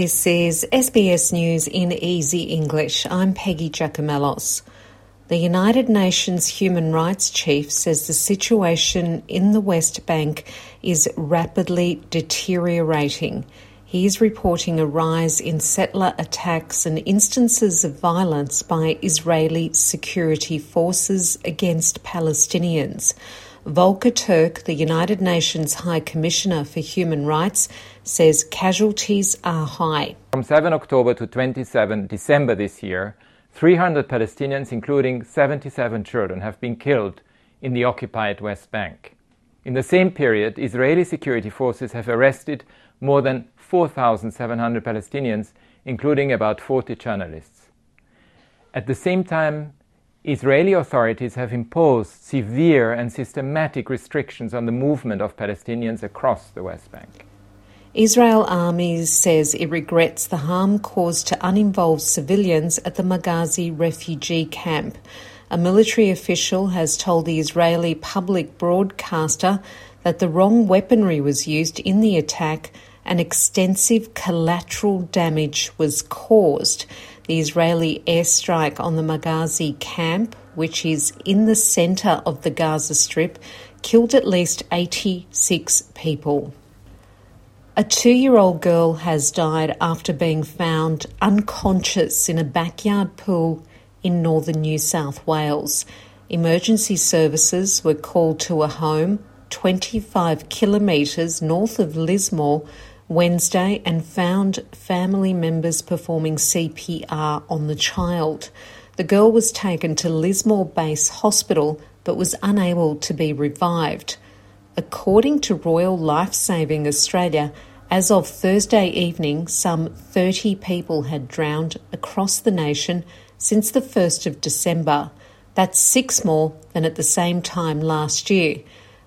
This is SBS News in Easy English. I'm Peggy Giakoumelos. The United Nations Human Rights Chief says the situation in the West Bank is rapidly deteriorating. He is reporting a rise in settler attacks and instances of violence by Israeli security forces against Palestinians. Volker Turk, the United Nations High Commissioner for Human Rights, says casualties are high. From 7 October to 27 December this year, 300 Palestinians, including 77 children, have been killed in the occupied West Bank. In the same period, Israeli security forces have arrested more than 4,700 Palestinians, including about 40 journalists. At the same time, Israeli authorities have imposed severe and systematic restrictions on the movement of Palestinians across the West Bank. Israel Army says it regrets the harm caused to uninvolved civilians at the Maghazi refugee camp. A military official has told the Israeli public broadcaster that the wrong weaponry was used in the attack and extensive collateral damage was caused. The Israeli airstrike on the Maghazi camp, which is in the centre of the Gaza Strip, killed at least 86 people. A two year old girl has died after being found unconscious in a backyard pool in northern New South Wales. Emergency services were called to a home 25 kilometres north of Lismore Wednesday and found family members performing CPR on the child. The girl was taken to Lismore Base Hospital but was unable to be revived. According to Royal Life Saving Australia, as of Thursday evening, some 30 people had drowned across the nation since the 1st of December. That's six more than at the same time last year,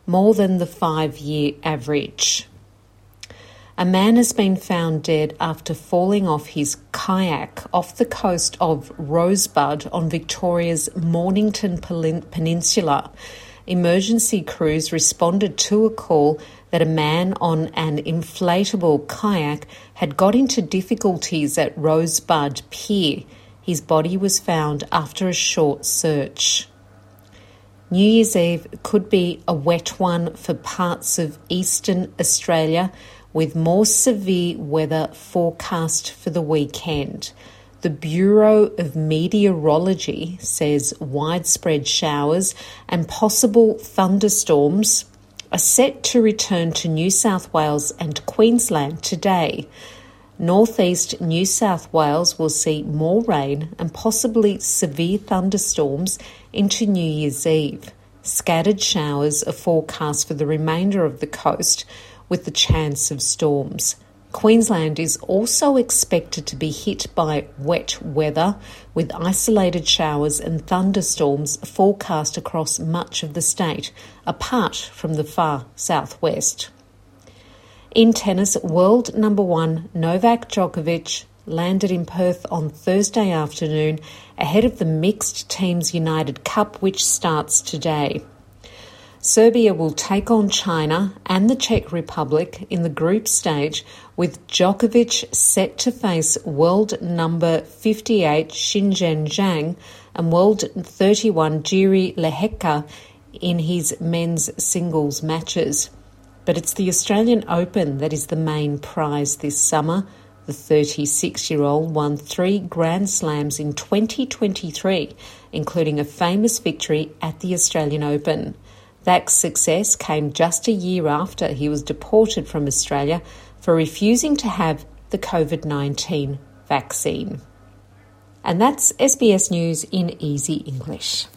more than the five year average. A man has been found dead after falling off his kayak off the coast of Rosebud on Victoria's Mornington Peninsula. Emergency crews responded to a call that a man on an inflatable kayak had got into difficulties at Rosebud Pier. His body was found after a short search. New Year's Eve could be a wet one for parts of eastern Australia with more severe weather forecast for the weekend. The Bureau of Meteorology says widespread showers and possible thunderstorms are set to return to New South Wales and Queensland today. Northeast New South Wales will see more rain and possibly severe thunderstorms into New Year's Eve. Scattered showers are forecast for the remainder of the coast, with the chance of storms. Queensland is also expected to be hit by wet weather with isolated showers and thunderstorms forecast across much of the state, apart from the far southwest. In tennis, world number one Novak Djokovic landed in Perth on Thursday afternoon ahead of the Mixed Teams United Cup, which starts today. Serbia will take on China and the Czech Republic in the group stage, with Djokovic set to face world number 58 Zhizhen Zhang and world 31 Jiri Lehecka in his men's singles matches. But it's the Australian Open that is the main prize this summer. The 36 year old won three Grand Slams in 2023, including a famous victory at the Australian Open. That success came just a year after he was deported from Australia for refusing to have the COVID 19 vaccine. And that's SBS News in easy English.